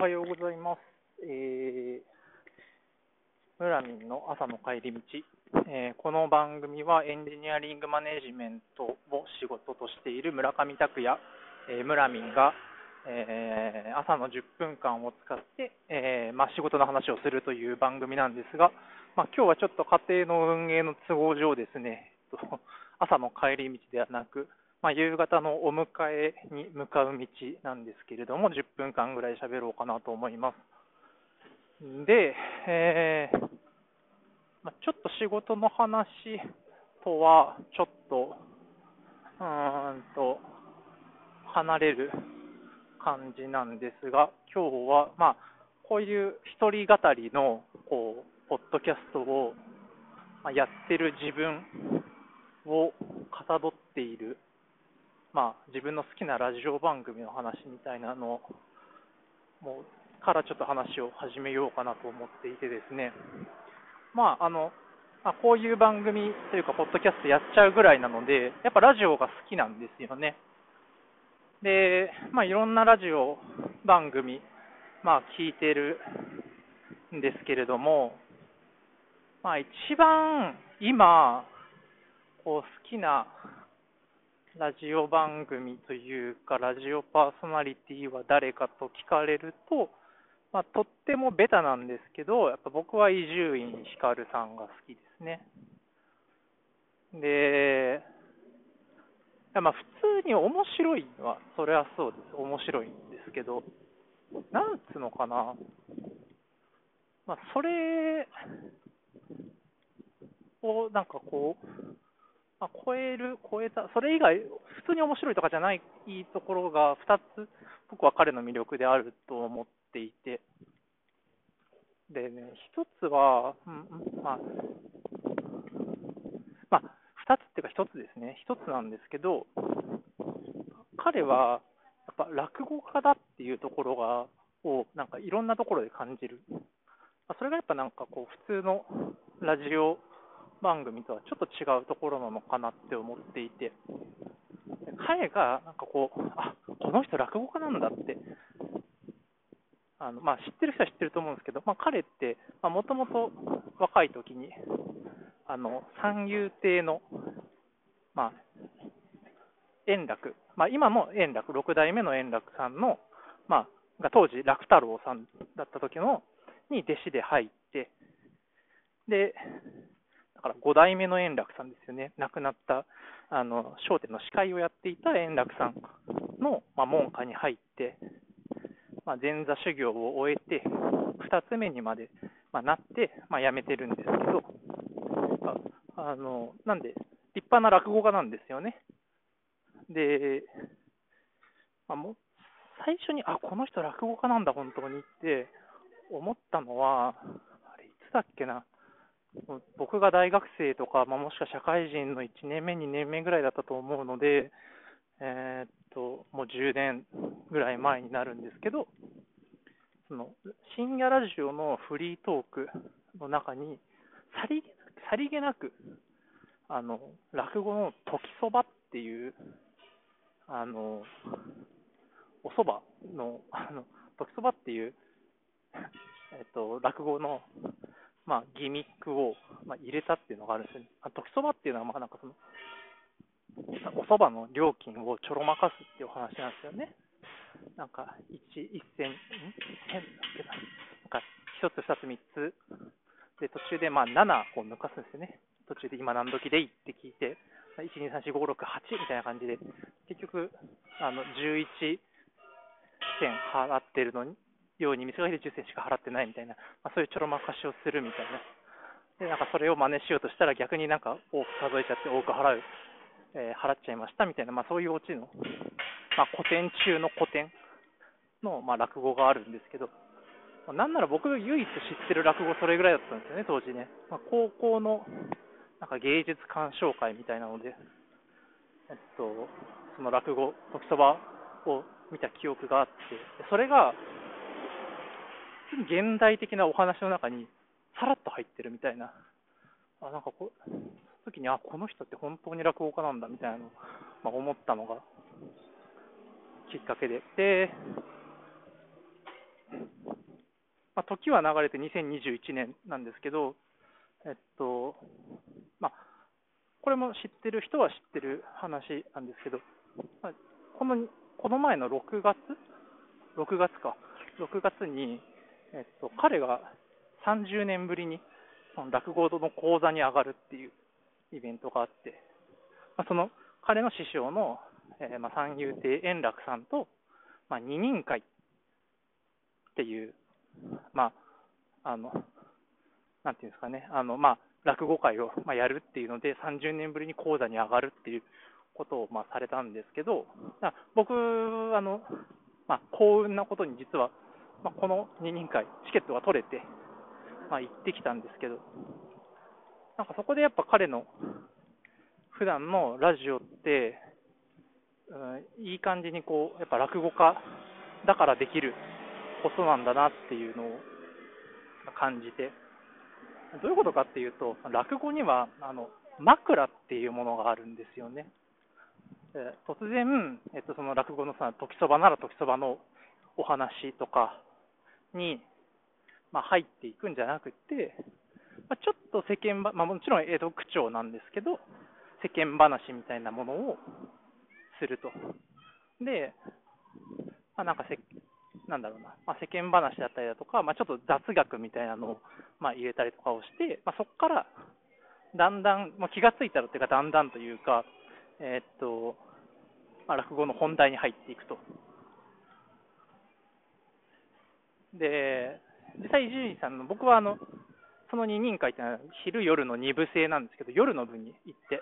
はようございます。えー、ムラミンの朝の帰り道、えー、この番組はエンジニアリングマネジメントを仕事としている村上拓也、えー、ムラミンが、えー、朝の10分間を使って、えまあ、仕事の話をするという番組なんですが、まあ、今日はちょっと家庭の運営の都合上ですね、朝の帰り道ではなく、まあ、夕方のお迎えに向かう道なんですけれども、10分間ぐらい喋ろうかなと思います。で、えー、まあ、ちょっと仕事の話とは、ちょっと、うーんと、離れる感じなんですが、今日は、まあ、こういう一人語りの、こう、ポッドキャストをやってる自分をかたどっているまあ、自分の好きなラジオ番組の話みたいなのもからちょっと話を始めようかなと思っていてですね、まあ、あの、あ、こういう番組というか、ポッドキャストやっちゃうぐらいなので、やっぱラジオが好きなんですよね。で、まあ、いろんなラジオ番組、まあ、聞いてるんですけれども、まあ、一番今、こう好きなラジオ番組というか、ラジオパーソナリティは誰かと聞かれると、まあ、とってもベタなんですけど、やっぱ僕は伊集院光さんが好きですね。で、まあ、普通に面白いのは、それはそうです。面白いんですけど、なんつうのかな。まあ、それをなんかこう、まあ、超える、超えた、それ以外、普通に面白いとかじゃないところが2つ、僕は彼の魅力であると思っていて、でね、1つは、うん、まあ、まあ、2つっていうか1つですね、1つなんですけど、彼は、やっぱ落語家だっていうところが、をなんかいろんなところで感じる。それがやっぱなんかこう普通のラジオ番組とはちょっと違うところなのかなって思っていて、彼がなんかこう、あこの人落語家なんだって、あのまあ、知ってる人は知ってると思うんですけど、まあ、彼って、もともと若い時に、あの三遊亭の、まあ、円楽、まあ、今の円楽、6代目の円楽さんの、まあ、が当時、楽太郎さんだった時のに弟子で入って、で、だから5代目の円楽さんですよね、亡くなったあの商店の司会をやっていた円楽さんの、まあ、門下に入って、まあ、前座修行を終えて、2つ目にまで、まあ、なって、まあ、辞めてるんですけど、あのなんで、立派な落語家なんですよね。で、まあ、も最初に、あ、この人落語家なんだ、本当にって思ったのは、あれ、いつだっけな、僕が大学生とか、まあ、もしくは社会人の1年目、2年目ぐらいだったと思うので、えー、っと、もう10年ぐらい前になるんですけど、その深夜ラジオのフリートークの中に、さりさりげなく、あの、落語の時そばっていう、あの、お蕎麦の、あの、時そばっていう、えっと、落語のまあ、ギミックを、まあ、入れたっていうのがあるんですよね。あ時そばっていうのは、まあ、なんかその、おそばの料金をちょろまかすっていうお話なんですよね。なんか、1、1銭、ん ?1 銭だっけな。なんか、1つ、2つ、3つ。で、途中でまあ7を抜かすんですよね。途中で今何時でいいって聞いて、1、2、3、4、5、6、8みたいな感じで、結局、あの、11銭払ってるのに、ように店がで10銭しか払ってないみたいな、まあ、そういうちょろまかしをするみたいな。で、なんかそれを真似しようとしたら逆になんか多く数えちゃって多く払う、えー、払っちゃいましたみたいな、まあそういうオチの、まあ古典中の古典の、まあ、落語があるんですけど、まあ、なんなら僕が唯一知ってる落語それぐらいだったんですよね、当時ね。まあ、高校のなんか芸術鑑賞会みたいなので、えっと、その落語、時そばを見た記憶があって、それが現代的なお話の中にさらっと入ってるみたいな、あなんかこう、時に、あ、この人って本当に落語家なんだみたいなのを、まあ、思ったのがきっかけで。で、まあ、時は流れて2021年なんですけど、えっと、まあ、これも知ってる人は知ってる話なんですけど、まあ、このこの前の6月 ?6 月か。6月に、えっと、彼が30年ぶりにその落語の講座に上がるっていうイベントがあって、まあ、その彼の師匠の、えー、まあ、三遊亭円楽さんと、まあ、二人会っていう、まあ、あの、なんていうんですかね、あの、まあ、落語会を、まあやるっていうので、30年ぶりに講座に上がるっていうことを、まあされたんですけど、僕、あの、まあ、幸運なことに実は、まあこの二人会、チケットが取れて、まあ、行ってきたんですけど、なんかそこでやっぱ彼の普段のラジオって、うん、いい感じにこう、やっぱ落語家だからできることなんだなっていうのを感じて、どういうことかっていうと、落語にはあの枕っていうものがあるんですよね。突然、えっと、その落語のさ、時そばなら時そばのお話とかに、まあ、入っていくんじゃなくて、まあ、ちょっと世間ば、まあ、もちろん江戸区長なんですけど、世間話みたいなものをすると。で、まあ、なんかせ、なんだろうな、まあ、世間話だったりだとか、まあ、ちょっと雑学みたいなのを、まあ、入れたりとかをして、まあ、そこからだんだん、まあ、気がついたらっていうか、だんだんというか、えー、っと、まあ、落語の本題に入っていくと。で、実際、伊集院さんの、僕はあの、その二人会ってのは昼夜の二部制なんですけど、夜の部に行って、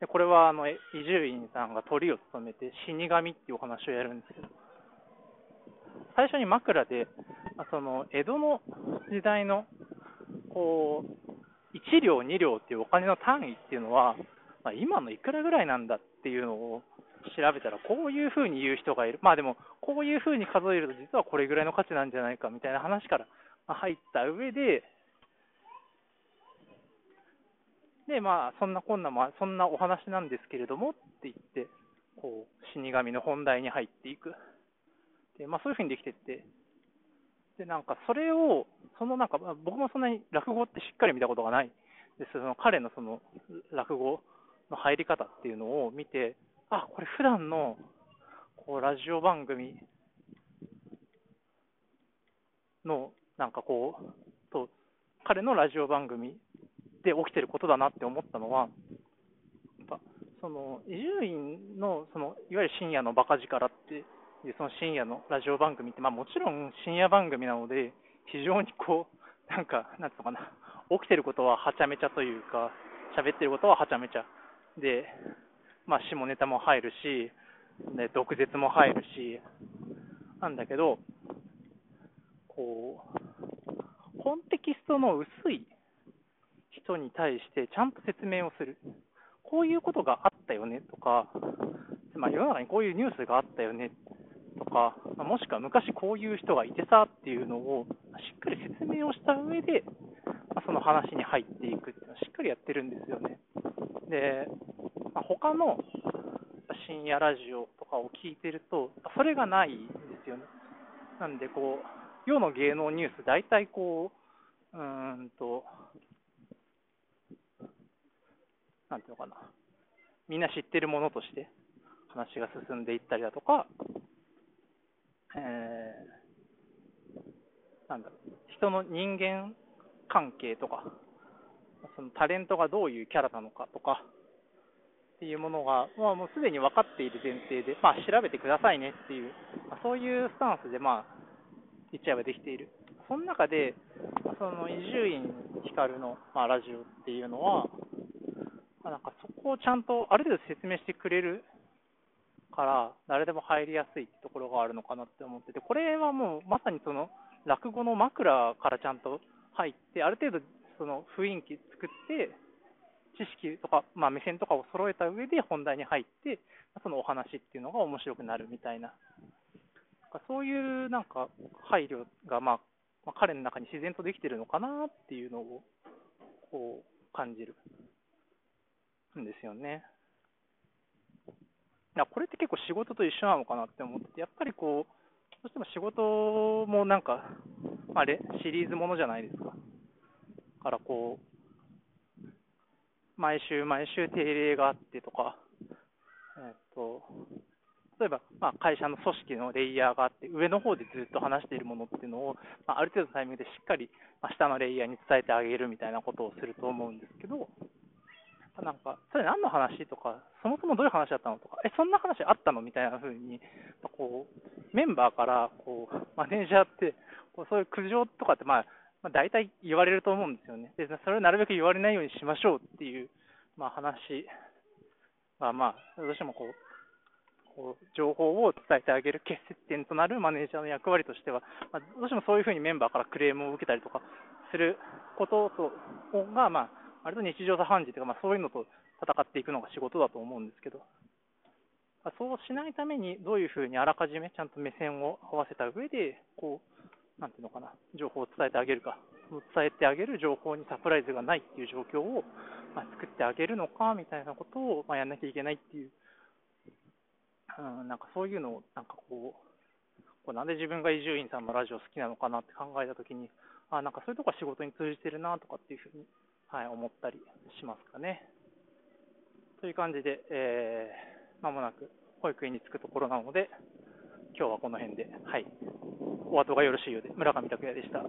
でこれはあの伊集院さんが鳥を務めて死神っていうお話をやるんですけど、最初に枕で、その江戸の時代のこう1両、2両っていうお金の単位っていうのは、まあ、今のいくらぐらいなんだっていうのを調べたら、こういうふうに言う人がいる、まあでも、こういうふうに数えると、実はこれぐらいの価値なんじゃないかみたいな話から入った上で、で、まあ、そんなこんなも、そんなお話なんですけれどもって言って、こう、死神の本題に入っていく。で、まあ、そういうふうにできてって、で、なんか、それを、そのなんか、僕もそんなに落語ってしっかり見たことがないです。その彼のその落語の入り方っていうのを見て、あ、これ普段の、こう、ラジオ番組の、なんかこう、と、彼のラジオ番組で起きてることだなって思ったのは、やっぱその伊集院のそのいわゆる深夜のバカ力っていうその深夜のラジオ番組って、まあ、もちろん深夜番組なので、非常にこう、なんか、なんつうのかな、起きてることははちゃめちゃというか、喋ってることははちゃめちゃ。で、まあ、下ネタも入るし、で毒舌も入るし、なんだけど、こう、コンテキストの薄い人に対してちゃんと説明をする。こういうことがあったよねとか、まあ、世の中にこういうニュースがあったよねとか、まあ、もしくは昔こういう人がいてさっていうのをしっかり説明をした上で、まあ、その話に入っていくっていうのはしっかりやってるんですよね。で、まあ、他の深夜ラジオとかを聞いてると、それがないんですよね。なんで、こう、世の芸能ニュース、大体こう、うーんと、なんていうのかな、みんな知ってるものとして話が進んでいったりだとか、えー、なんだろう、人の人間関係とか、そのタレントがどういうキャラなのかとか、っていうものが、まあ、もうすでに分かっている前提で、まあ、調べてくださいねっていう、まあ、そういうスタンスで、まあ、言っちゃえばできている。その中で、その伊集院光の、まあ、ラジオっていうのは、まあ、なんかそこをちゃんとある程度説明してくれるから、誰でも入りやすいってところがあるのかなって思ってて、これはもうまさにその落語の枕からちゃんと入って、ある程度その雰囲気作って、知識とか、まあ、目線とかを揃えた上で本題に入って、そのお話っていうのが面白くなるみたいな、そういうなんか配慮が、まあ、まあ、彼の中に自然とできてるのかなっていうのをこう感じる。んですよね。これって結構仕事と一緒なのかなって思ってて、やっぱりこう、どうしても仕事もなんか、まあ、レシリーズものじゃないですか。からこう、毎週毎週定例があってとか、えっと、例えば、まあ、会社の組織のレイヤーがあって、上の方でずっと話しているものっていうのを、まあ、ある程度のタイミングでしっかり、まあ、下のレイヤーに伝えてあげるみたいなことをすると思うんですけど、なんか、それ何の話とか、そもそもどういう話だったのとか、え、そんな話あったのみたいな風に、こう、メンバーからこうマネージャーって、こうそういう苦情とかって、まあ、まあ、大体言われると思うんですよね。で、それをなるべく言われないようにしましょうっていう、まあ、話が、まあ、どうしてもこう、こう情報を伝えてあげる結節点となるマネージャーの役割としては、まあ、どうしてもそういうふうにメンバーからクレームを受けたりとかすることとが、まあ、割と日常茶飯事というか、まあ、そういうのと戦っていくのが仕事だと思うんですけど、ま、そうしないためにどういうふうにあらかじめちゃんと目線を合わせた上で、こう、なんていうのかな、情報を伝えてあげるか、伝えてあげる情報にサプライズがないっていう状況を、まあ、作ってあげるのかみたいなことを、まあ、やんなきゃいけないっていう、うん、なんかそういうのを、なんかこう、こうなんで自分が伊集院さんのラジオ好きなのかなって考えたときに、あなんかそういうとこは仕事に通じてるなとかっていうふうにはい、思ったりしますかね。という感じで、えー、間もなく保育園に着くところなので、今日はこの辺で、はい、お後がよろしいようで、村上拓也でした。